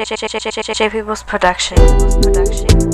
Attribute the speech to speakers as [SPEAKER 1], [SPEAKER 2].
[SPEAKER 1] J J J J J J J People's Production. People's Production.